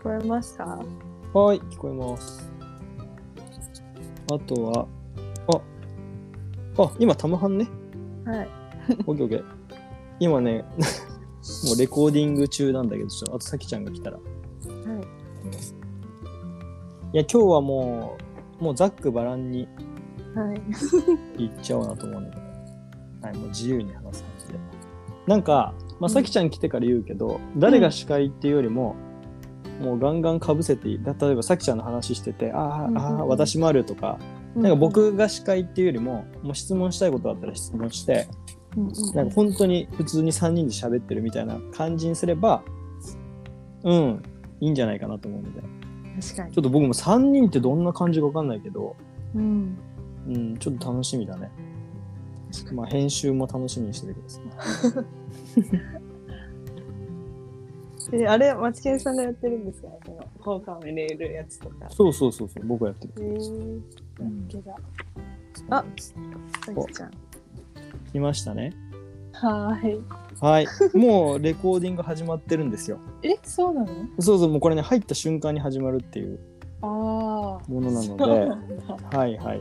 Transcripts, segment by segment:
聞こえますかはい、聞こえます。あとは、あ、あ、今、タムハンね。はい。オッケーオッケー。今ね、もうレコーディング中なんだけど、ちょっと、あとさきちゃんが来たら。いはい。や、今日はもう、もうざっくばらんにはい。いっちゃおうなと思うので、はい、もう自由に話す感じで。なんか、まあ、さきちゃん来てから言うけど、誰が司会っていうよりも、もうガンガンかぶせていい。だ例えばさきちゃんの話してて、あうんうんうん私もあるとか、なんか僕が司会っていうよりも、もう質問したいことあったら質問して、うんうん、なんか本当に普通に3人で喋ってるみたいな感じにすれば、うん、いいんじゃないかなと思うので。確かにちょっと僕も3人ってどんな感じかわかんないけど、うん。うん、ちょっと楽しみだね。まあ編集も楽しみにしててください。え、あれ、マチケンさんがやってるんですか？その、効果を入れるやつとか。そうそうそうそう、僕はやってる。えー、うんけだ。あさきちゃん。来ましたね。はーい。はい。もうレコーディング始まってるんですよ。え、そうなの？そうそう、もうこれね、入った瞬間に始まるっていうああ。ものなのそうで。はいはいはい。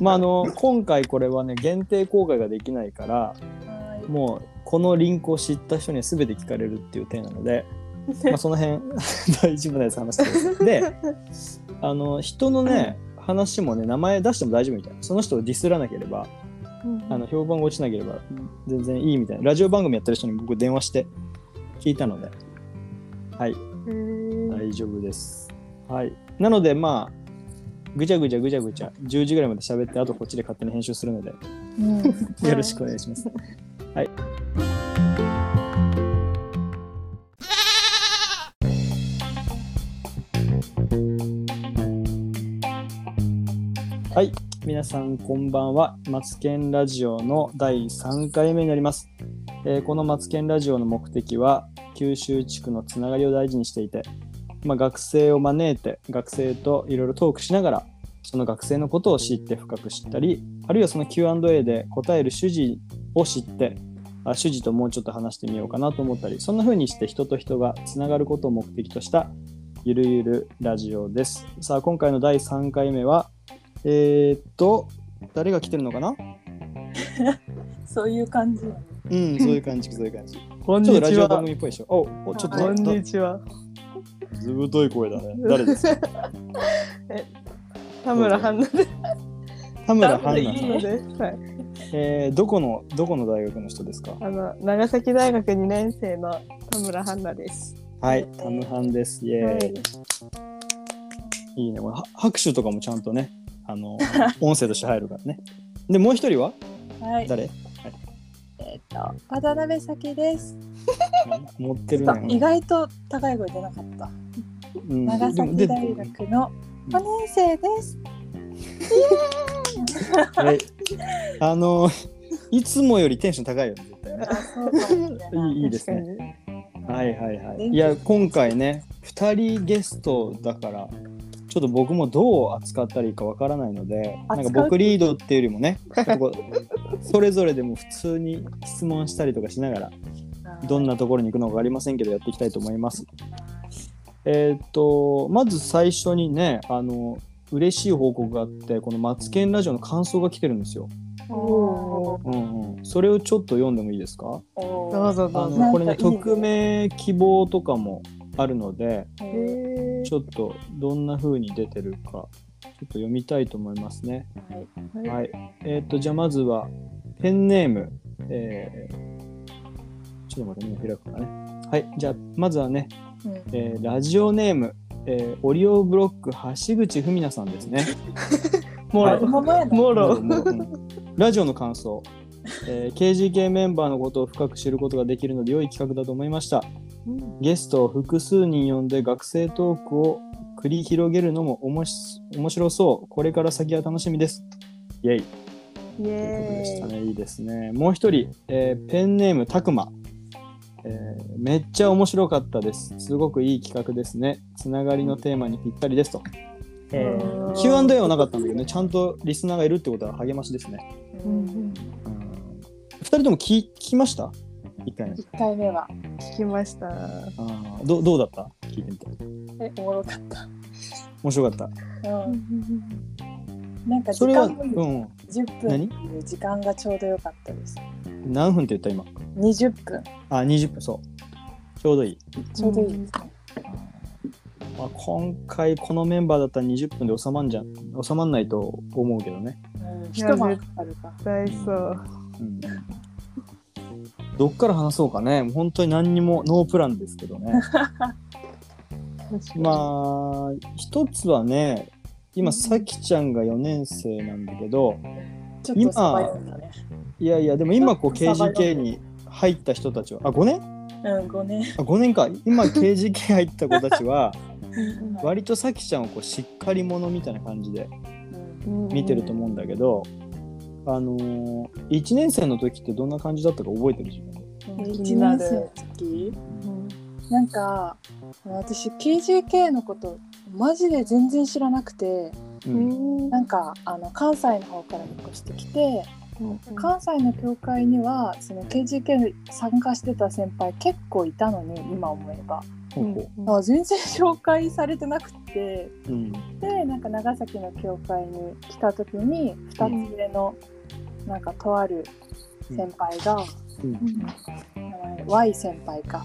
まああの、今回これはね、限定公開ができないから、はい。もうこのリンクを知った人には全て聞かれるっていう点なので、まあその辺 大丈夫なやつ話して。で、あの、人のね、話もね、名前出しても大丈夫みたいな。その人をディスらなければ、うんあの評判が落ちなければ全然いいみたいな。ラジオ番組やってる人に僕電話して聞いたので、はい、大丈夫です。はい。なので、まあ、ぐちゃぐちゃぐちゃぐちゃ、10時ぐらいまで喋って、あとこっちで勝手に編集するので、うん よろしくお願いします。はい。はい。皆さん、こんばんは。マツケンラジオの第3回目になります。えーこのマツケンラジオの目的は、九州地区のつながりを大事にしていて、まあ、学生を招いて、学生といろいろトークしながら、その学生のことを知って深く知ったり、あるいはその Q&A で答える主事を知って、あ主事ともうちょっと話してみようかなと思ったり、そんな風にして人と人がつながることを目的としたゆるゆるラジオです。さあ、今回の第3回目は、えー、っと、誰が来てるのかな？そういう感じ。うん、そういう感じ、そういう感じ。ちこんょっとラジオ番組っぽいでしょ。お、おちょっとこんねにちは。ずぶとい声だね。誰ですか？田村ハンナです。田村ハンナさん。はい。えー、どこの、どこの大学の人ですか？あの、長崎大学2年生の田村ハンナです。はい、タムハンです。イエーイ。はいいいね。これは拍手とかもちゃんとね、あの、音声として入るからね。で、もう一人は？はい。誰？えっ、と、渡辺咲です。持ってるね。意外と高い声出なかった。うん長崎で大学の5年生です。はいあの、いつもよりテンション高いよね、絶対ね。あ、そうかもしれないいいいいですね。確はいはいはい。いや、今回ね、2人ゲストだから、ちょっと僕もどう扱ったらいいかわからないので、なんか僕リードっていうよりもね、それぞれでも普通に質問したりとかしながら、どんなところに行くのか分かりませんけど、やっていきたいと思います。えーっと、まず最初にね、あの、嬉しい報告があって、このマツケンラジオの感想が来てるんですよ。うんうん。それをちょっと読んでもいいですか？どうぞどあうぞ。のこれね、匿名希望とかもあるので、ちょっとどんな風に出てるか、ちょっと読みたいと思いますね。はいはい。えーっと、じゃあまずは、ペンネーム、えーちょっと待って、今開くかね。はい。じゃあ、まずはね、うんえーラジオネーム、えーオリオブロック橋口文奈さんですね。もはいろ、もろ。ラジオの感想、えー KGK メンバーのことを深く知ることができるので良い企画だと思いました。ゲストを複数人呼んで学生トークを繰り広げるのもおもし面白そう。これから先は楽しみです。イェイ。イということでエーイしたね。いいですね。もう一人、えーペンネームたくま。えーめっちゃ面白かったです。すごくいい企画ですね。つながりのテーマにぴったりですと。え Q&A はなかったんだけどね、ちゃんとリスナーがいるってことは励ましですね。うんうん二人とも聞聞きました？一回目。一回目は聞きました。あーどどうだった？聞いてみたえ、おもろかった。面白かっうん。なんかたそれは時間もうん。10分っていう時間がちょうど良かったです。何分って言った今？20分。あ20分そう。ちょうどいい、ちょうどいい。ですね。まあ、今回このメンバーだったら20分で収まんじゃん。収まんないと思うけどね、うん、一晩かかるか。大そう。うん、どっから話そうかね。もう本当に何にもノープランですけどね。まあ一つはね今さきちゃんが4年生なんだけどちょっとサバ読んだね。いやいやでも今こう KGK に入った人たちはあ5年？うん、5年。あ5年か。今 KGK 入った子たちはうん割とさきちゃんをこうしっかり者みたいな感じでうん。見てると思うんだけど、あのー、1年生の時ってどんな感じだったか覚えてる自分で？1年生の時？なんか私 KJK のことマジで全然知らなくてうん。なんかあの関西の方から引っ越してきて関西の教会にはその KJK に参加してた先輩結構いたのに今思えば。ほうほあ全然紹介されてなくて。ううん。でなんか長崎の教会に来た時に2つ上のなんかとある先輩が、うん。名前 Y 先輩か。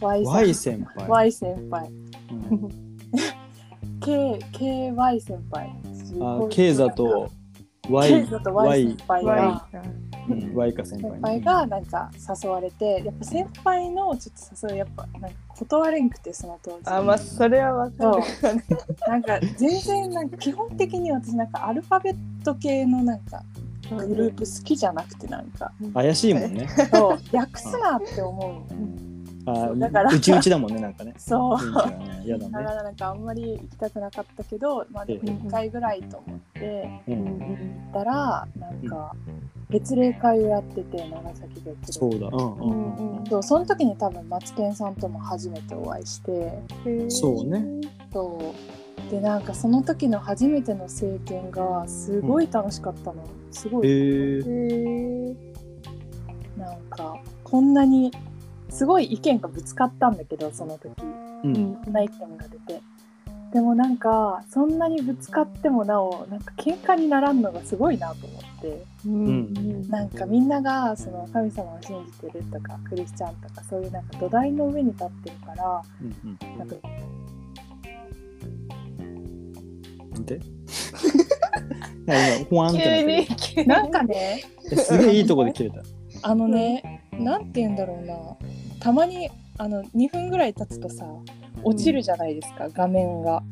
Y 先輩。Y 先輩。うん K KY 先輩。すあ K 座と K Y 座と Y 先輩が。ワうん Y か先先輩輩がなんか誘われてやっぱ先輩のちょっと誘いやっぱなんか断れんくてその当時。あ、まあ、それはわかる。なんか全然なんか基本的に私なんかアルファベット系のなんかグループ好きじゃなくてなんか。怪しいもんね。そう。略すなって思う。のあだから。うちうちだもんね、なんかね。そうね嫌だだかね。らなんかあんまり行きたくなかったけど、まあ、でも1回ぐらいと思ってう。うんん行ったらなんか月例会をやってて長崎月例そうだ。うんうんうん。そうその時に多分マツケンさんとも初めてお会いしてそうね。そうでなんかその時の初めての政見がすごい楽しかったの、すごへいえ。なんかこんなにすごい意見がぶつかったんだけどその時うん。いろん。な意見が出てでもなんかそんなにぶつかってもなおなんか喧嘩にならんのがすごいなと思って。うん。なんかみんながその神様を信じてるとかクリスチャンとかそういうなんか土台の上に立ってるからうんうん。なんかなんて今、ほわんってなんかねすげえいいとこで切れた。あのね、なんて言うんだろうな。たまにあの2分ぐらい経つとさ落ちるじゃないですか、画面が。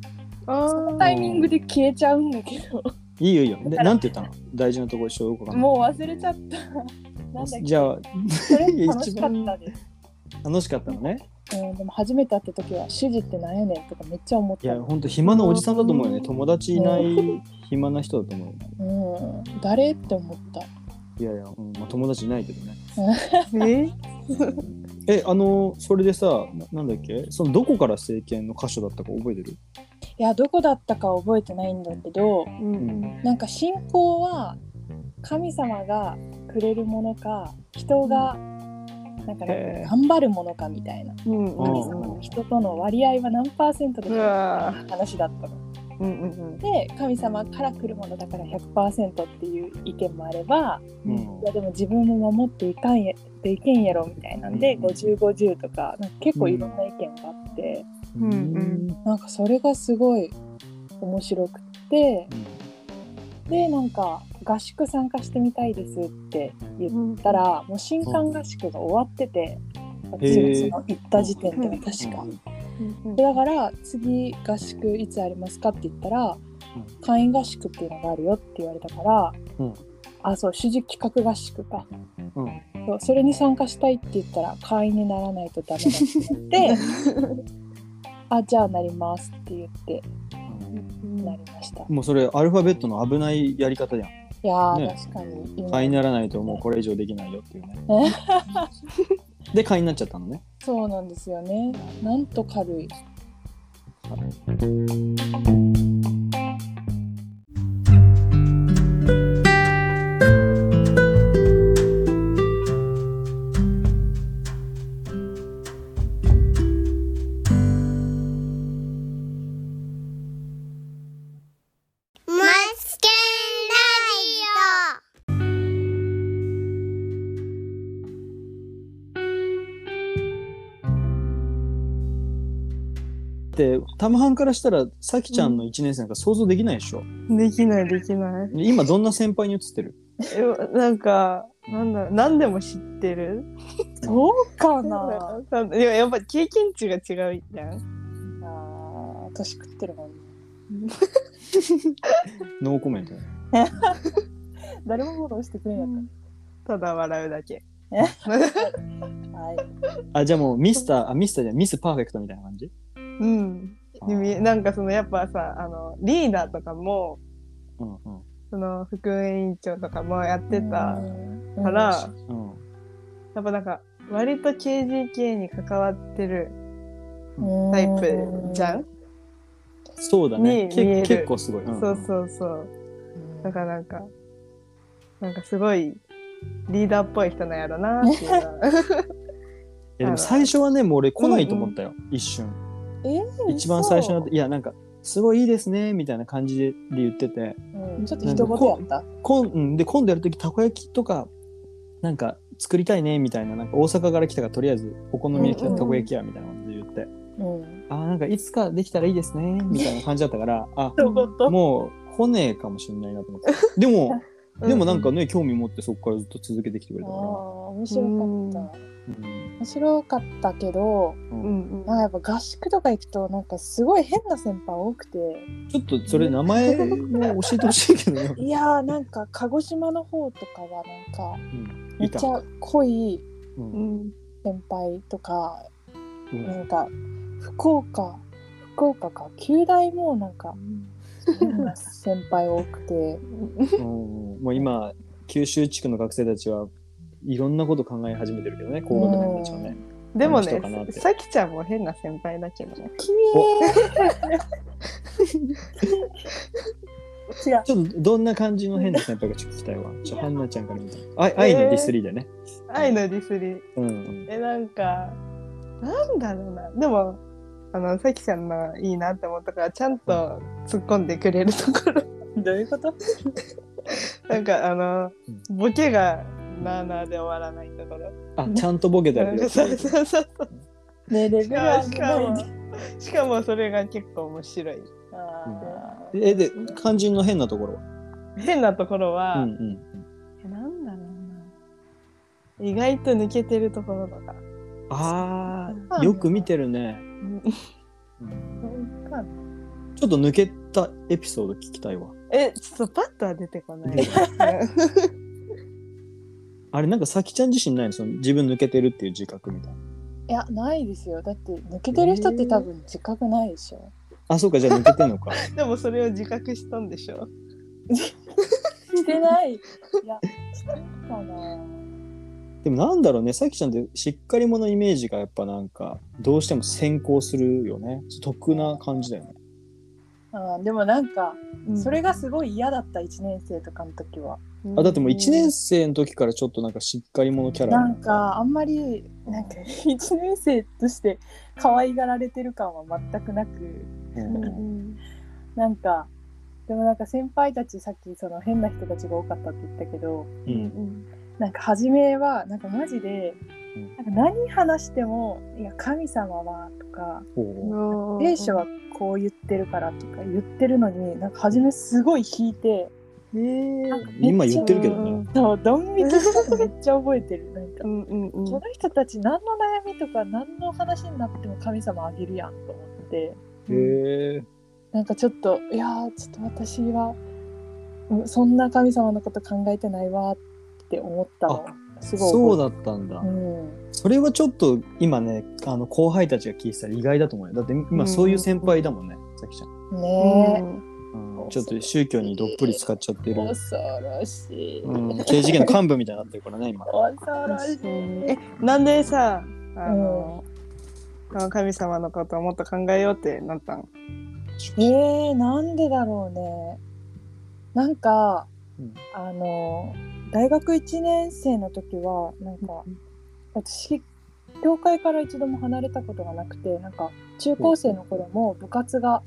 あそのタイミングで消えちゃうんだけど。いいよいいよ。で、なんて言ったの？大事なところでしょよくわかもう忘れちゃった。なんだっけ。じゃあ、楽しかったです、楽しかったのね。うん、でも初めて会った時は主人ってなんやねんとかめっちゃ思った。いや、ほんと暇なおじさんだと思うよね。友達いない暇な人だと思う。うん、誰って思った。いやいや、うんまあ、友達いないけどね。え？え、あの、それでさ、ななんだっけ？そのどこから政権の箇所だったか覚えてる？いやどこだったか覚えてないんだけどうん。なんか信仰は神様がくれるものか人がなんかね頑張るものかみたいな。うん神様の人との割合は何パーセントで話だったの。うんうんで神様から来るものだから100%っていう意見もあればうん。いやでも自分も守っていかんやっていけんやろみたいなんでうん5050とかなんか結構いろんな意見があって、うん。うんなんかそれがすごい面白くってでなんか合宿参加してみたいですって言うんったら、もう新歓合宿が終わってて、へ私ーがその行った時点では確か。でだから次合宿いつありますかって言ったら、会員合宿っていうのがあるよって言われたから、うん。あそう主事企画合宿か。うん。そうそれに参加したいって言ったら会員にならないとダメだって言って あじゃあなりますって言ってなりました。いもうそれアルファベットの危ないやり方じゃん。やー、ね。確かに。今会員にならないともうこれ以上できないよっていうね。で、会員になっちゃったのね。そうなんですよねなんと軽いってタムハンからしたらさきちゃんの1年生なんか想像できないでしょ、できないできない。今どんな先輩に映ってる？えなんか、なんだろう、何でも知ってる？そうかな。ややっぱ経験値が違うじゃん。あー年食ってるもんね。ノーコメント。誰もフォローしてくれなかっただ笑うだけ。はい。あじゃあもうミスターあミスターじゃないミスパーフェクトみたいな感じ？うん。なんかそのやっぱさあのリーダーとかもうんうん。その副委員長とかもやってたうん。から、うん。やっぱなんか割と KGK に関わってるうん。タイプじゃん、そうだね。結構すごい、んそうそうそう。うん。だからなんかなんかすごいリーダーっぽい人なんやろなっていうのは。えでも最初はねもう俺来ないと思ったよ、一瞬えー一番最初のいやなんかすごいいいですねみたいな感じで言ってて。うん。ちょっと一言やった？こんうん。で今度やるときたこ焼きとかなんか作りたいねみたいななんか大阪から来たからとりあえずお好み焼きやうんうんたこ焼きやみたいなことで言って、うん。あーなんかいつかできたらいいですねみたいな感じだったからあもう来ねえかもしれないなと思って。でも でもなんかね興味持ってそこからずっと続けてきてくれああたから、面白かった。うん面白かったけどううんなんかやっぱ合宿とか行くとなんかすごい変な先輩多くて。ちょっとそれ名前も教えてほしいけどね、いやーなんか鹿児島の方とかはなんかめったちゃ濃い先輩とかうん。なんか福岡福岡か九大もなんか変な先輩多くて。うん。もう今九州地区の学生たちはいろんなこと考え始めてるけどね高学年たちはね。でもねさきちゃんも変な先輩だけどね。違う。ちょっとどんな感じの変な先輩がちょっと聞きたいわ。ちょハンナちゃんから見た。あ愛のディスリーでね。愛のディスリうんうん。えなんかなんだろうな。でもあのさきちゃんのいいなって思ったからちゃんと突っ込んでくれるところ。どういうこと？なんかあのボケがなあなあで終わらないところ。あちゃんとボケてる そうそうそうそう。ねえレベしルはかもしかもそれが結構面白い。あえで肝心の変なところは？変なところは、うんうんえなんだろうな。意外と抜けてるところとか、ああよ。く見てるね。うん。うん。ーか。なちょっと抜けたエピソード聞きたいわ。えちょっとパッとは出てこない あれなんかさきちゃん自身ないの？その自分抜けてるっていう自覚みたいな。いやないですよだって抜けてる人って多分自覚ないでしょ、あそうかじゃあ抜けてんのか。でもそれを自覚したんでしょしてないいやしてるかなでもなんだろうね、さきちゃんってしっかり者イメージがやっぱなんかどうしても先行するよね。得な感じだよね。あーでもなんかそれがすごい嫌だった1年生とかの時はあだってもう1年生の時からちょっとなんかしっかり者キャラ。なんかあんまりなんか1年生として可愛がられてる感は全くなく。ううん。んなんかでもなんか先輩たちさっきその変な人たちが多かったって言ったけどううん。んなんか初めはなんかマジでうん。なんか何話しても「いや神様は」とかほ「聖書はこう言ってるから」とか言ってるのになんか初めすごい引いてへえ今言ってるけどね。そうドン引きしたのめっちゃ覚えてるなんかう。んうんうんこの人たち何の悩みとか何の話になっても神様あげるやんと思ってへえ。なんかちょっといやーちょっと私はうんそんな神様のこと考えてないわって思ったのすごいそう覚だったんだえ。うんそれはちょっと今ね、あの後輩たちが聞いてたら意外だと思うよ。だって今そういう先輩だもんね、さきちゃん。ねうんちょっと宗教にどっぷり使っちゃってえ、る。恐ろしい、うん、KGK の幹部みたいになってるからね、今。恐ろしい。えなんでさあの、この神様のことをもっと考えようってなったん？えー、なんでだろうね。なんかうん。あの大学1年生の時はなんか私教会から一度も離れたことがなくてなんか中高生の頃も部活が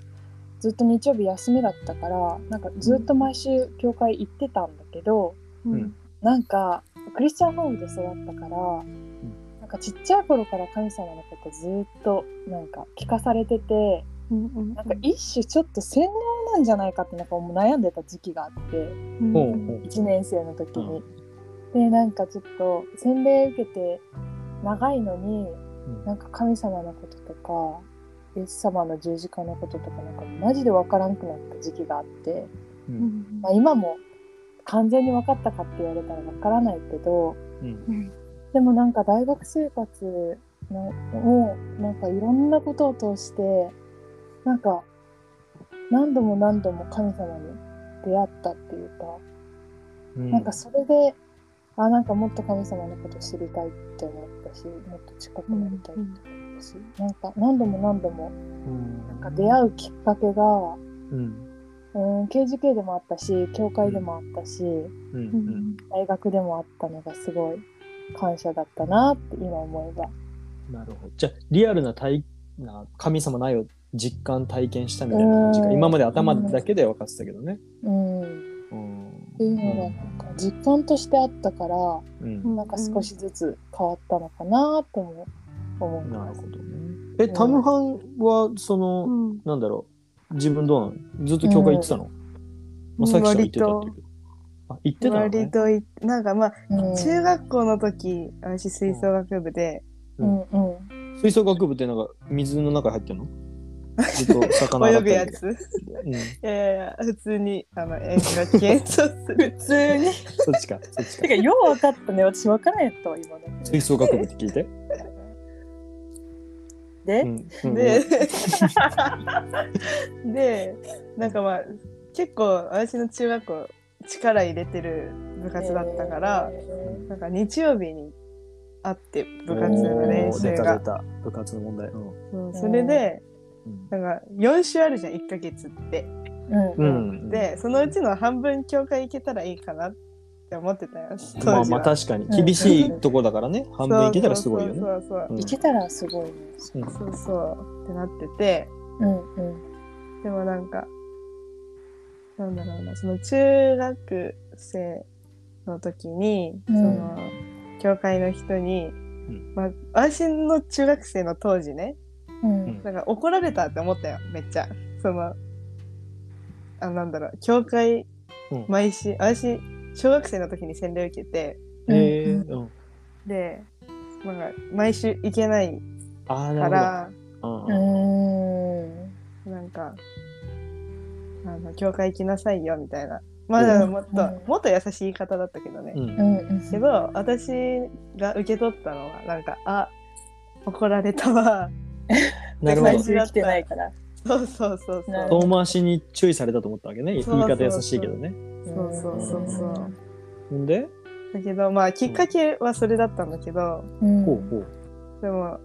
ずっと日曜日休みだったからなんかずっと毎週教会行ってたんだけど、ん。なんかクリスチャンホームで育ったから、なんかちっちゃい頃から神様のことずっとなんか聞かされててうんうんなんか一種ちょっと洗脳なんじゃないかってなんかもう悩んでた時期があってうんほうほう。1年生の時に。でなんかちょっと洗礼受けて長いのにうん。なんか神様のこととかイエス様の十字架のこととかなんかマジで分からんくなった時期があって、ううん。んまあ、今も完全に分かったかって言われたら分からないけどうん。でもなんか大学生活のもうなんかいろんなことを通してなんか何度も何度も神様に出会ったっていうか、うん。なんかそれであなんかもっと神様のこと知りたいって思ったしもっと近くなりたいって思ったし、なんか何度も何度もうん。なんか出会うきっかけがうん。うん KGK でもあったし教会でもあったしうん。大学でもあったのがすごい感謝だったなって今思えば。なるほど。じゃあリアルな体な神様ないを実感体験したみたいな感じ今まで頭だけで分かってたけどね。うん、っうん。ていうのがなんか実感としてあったからうん。なんか少しずつ変わったのかなとも思います。なるほどね。え、タムハンは、その、うん。なんだろう、自分どうなの？ずっと教会行ってたの、まあ、さっきから言ってたっていう。けど。あ、行ってたの、ね。割、といなんかまあうん。中学校の時私吹奏楽部で。うん。うん吹奏楽部ってなんか水の中に入ってんの？ずっと魚洗泳ぐやつ。いうん、やいやいや普通にあの演楽器演奏する。普通に。そっちか、そっちか。てか。よう分かったね。私分からんやったわ今の。吹奏楽部って聞いて。で、うんうんで でなんかまあ結構私の中学校力入れてる部活だったから、えなんか日曜日にあって部活の練習が。出た。部活の問題。うん。そうそれでうん。なんか4週あるじゃん1ヶ月って。ーうん。でそのうちの半分教会行けたらいいかなって思ってたよ。まあまあ確かに。厳しいとこだからね、半分行けたらすごいよね。そうそうそうう。ん。行けたらすごいね。うん。そうそう。ってなってて。うんうん。でもなんかなんだろうな。その中学生の時に、うん。その教会の人に、ん。まあ、私の中学生の当時ね。うんうん。なんか怒られたって思ったよ。めっちゃ。そのあなんだろう。教会うん。毎週、私小学生の時に洗礼受けてへえうんうん。でなんか毎週行けないから。ううんんなんかあの教会行きなさいよみたいなまだもっと、うんもっと優しい言い方だったけどね、うんけど私が受け取ったのはなんかあ怒られたわ なるほど毎。週来てないから。そうそうそうそう遠回しに注意されたと思ったわけね。言い方優しいけどね。そうそうそうそうんで、だけどまあきっかけはそれだったんだけどうん。ほうほう。でも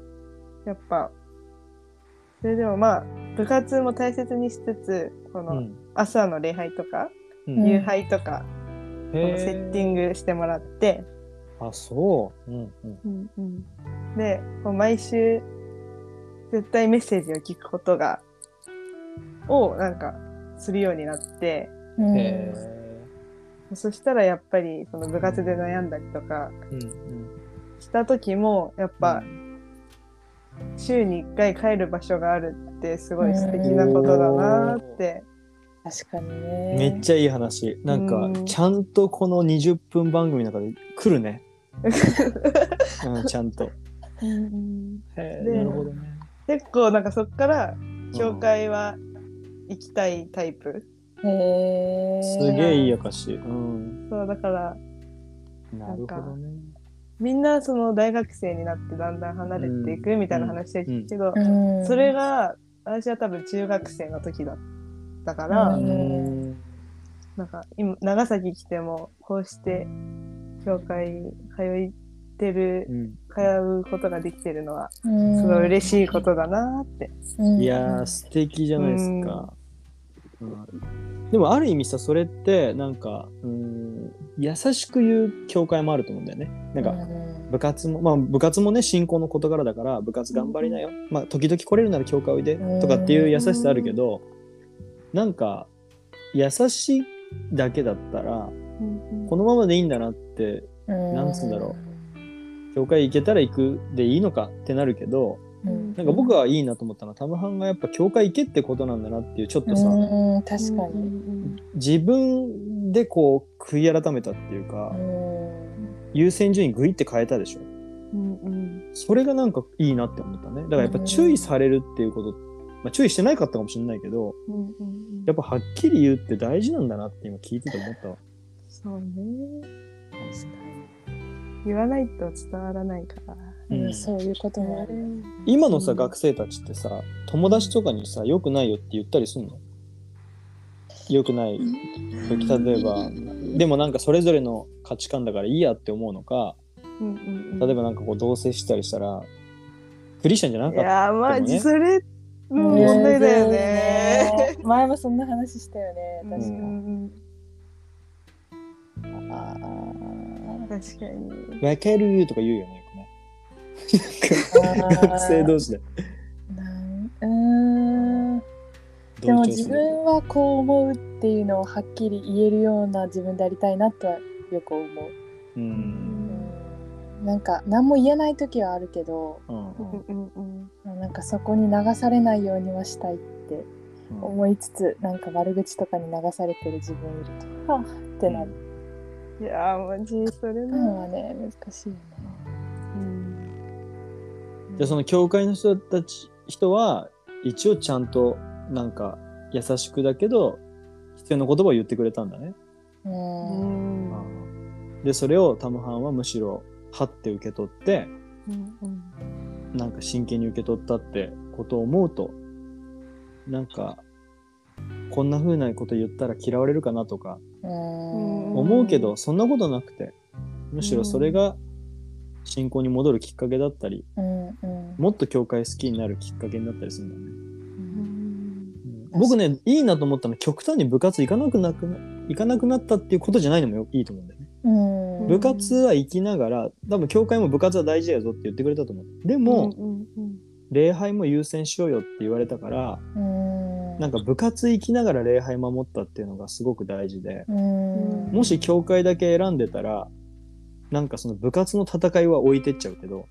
やっぱそれでもまあ部活も大切にしつつこのうん朝の礼拝とか、うん夕拝とか、このセッティング。グしてもらって、あ、そう。うんうん。でこう毎週絶対メッセージを聞くことがをなんかするようになってうんへそしたらやっぱりその部活で悩んだりとか。した時もやっぱ週に1回帰る場所があるってすごい素敵なことだなって。確かにね。めっちゃいい話。なんかう、んちゃんとこの20分番組の中で来るね。うん、ちゃんと。へなるほどね。結構なんかそっから教会は行きたいタイプ。へえ。すげえいい証。うん。そうだからなるほどね。みんなその大学生になってだんだん離れていくみたいな話してるけど、うん。それが私は多分中学生の時だったから、ううんん。なんか今長崎来てもこうして教会通いてるうん通うことができてるのはうん、すごい嬉しいことだなって。うん。いやー、素敵じゃないですか。うん。でもある意味さそれってなんかうん優しく言う教会もあると思うんだよね。なんかうん。部活もまあ部活もね信仰の事柄だから部活頑張りなよ、まあ時々来れるなら教会おいでとかっていう優しさあるけど、なんか優しいだけだったらこのままでいいんだなってなんつうんだろ教会行けたら行くでいいのかってなるけどうん。なんか僕はいいなと思ったのはタムハンがやっぱ教会行けってことなんだなっていうちょっとさ、うん確かうんに。自分でこう悔い改めたっていうか、うん。優先順位グイって変えたでしょ。うんうん。それがなんかいいなって思ったね。だからやっぱ注意されるっていうこと、まあ、注意してないかったかもしれないけどうんうんうん。やっぱはっきり言うって大事なんだなって今聞いてて思ったわ。そうね。言わないと伝わらないから。うんそういうこともある。今のさ、うん学生たちってさ友達とかにさ良くないよって言ったりすんの？良くない時例えばでもなんかそれぞれの価値観だからいいやって思うのかうんうん例えばなんかこう同棲したりしたらクリスチャンじゃなかったいやーマジねそれうん問題だよね。うん。前もそんな話したよね。確かあうん確かに。分けるとか言うよね学生同士で。なんうーん。でも自分はこう思うっていうのをはっきり言えるような自分でありたいなとはよく思う。ううん。んなんか何も言えない時はあるけどうんうん。うんうん。なんかそこに流されないようにはしたいってうん。思いつつなんか悪口とかに流されてる自分いるとはぁってなる。いやーマジそれのね。はね難しいよね。うんじゃあその教会の人たち人は一応ちゃんとなんか優しくだけど必要な言葉を言ってくれたんだね。でそれをタムハンはむしろはって受け取ってうんうんなんか真剣に受け取ったってことを思うとなんかこんな風なこと言ったら嫌われるかなとかうん。思うけど、そんなことなくてむしろそれが信仰に戻るきっかけだったりうんうんもっと教会好きになるきっかけになったりするんだね。うん僕ねいいなと思ったのは極端に部活行かなくなくな行かなくなったっていうことじゃないのもよいいと思うんだよね。うん部活は行きながら多分教会も部活は大事やぞって言ってくれたと思う。でも、うんうん礼拝も優先しようよって言われたからうんなんか部活行きながら礼拝守ったっていうのがすごく大事でうんもし教会だけ選んでたらなんかその部活の戦いは置いてっちゃうけどうん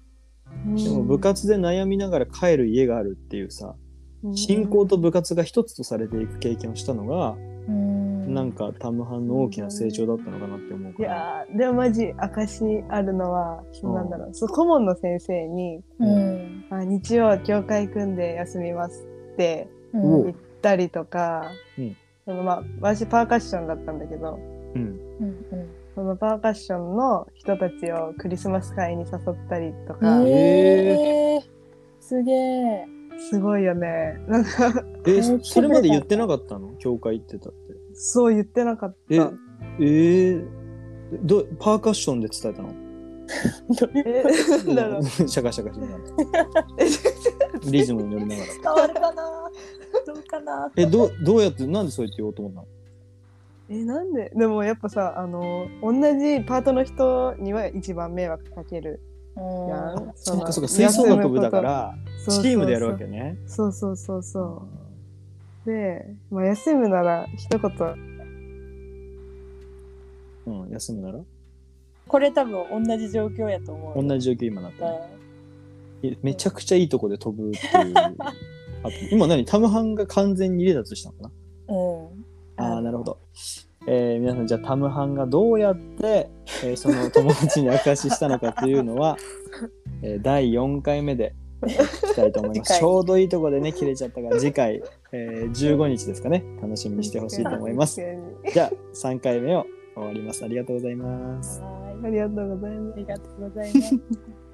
でも部活で悩みながら帰る家があるっていうさうん。信仰と部活が一つとされていく経験をしたのがうん。なんかタムハンの大きな成長だったのかなって思ういから。やーでもマジ証あるのはそうなんだろう。そう顧問の先生にうん。あ日曜教会組んで休みますってう。ん言ったりとか、うん。そのまあ私パーカッションだったんだけど。うんうんそのパーカッションの人たちをクリスマス会に誘ったりとうか、んえー。すげえすごいよね。なんかえそれまで言ってなかったの？教会行ってたって。そう言ってなかった。ええー、どパーカッションで伝えたの？えなんだろう。シャカシャカしながら。リズムに乗りながら。伝わるかな？どうかな？え、どうどうやって、なんでそうやって言おうと思ったの？えなんで？でもやっぱさあの同じパートの人には一番迷惑かけるやん。そっかそっか、の吹奏楽部だから、そうそうそう。チームでやるわけね。そうそうそうそう。で、まあ、休むなら一言。うん、休むなら？これ多分同じ状況やと思う同じ状況今なった、うね。えめちゃくちゃいいとこで飛ぶっていう。あ今何？タムハンが完全に離脱したのかな？うんああ、なるほど。えー皆さん、じゃあタムハンがどうやって、えーその友達に明かししたのかというのは、えー第4回目で聞きたいと思います。ちょうどいいとこでね、切れちゃったから、次回、えー15日ですかね、楽しみにしてほしいと思います。じゃあ、3回目を終わります。ありがとうございます。はありがとうございますいありがとうございます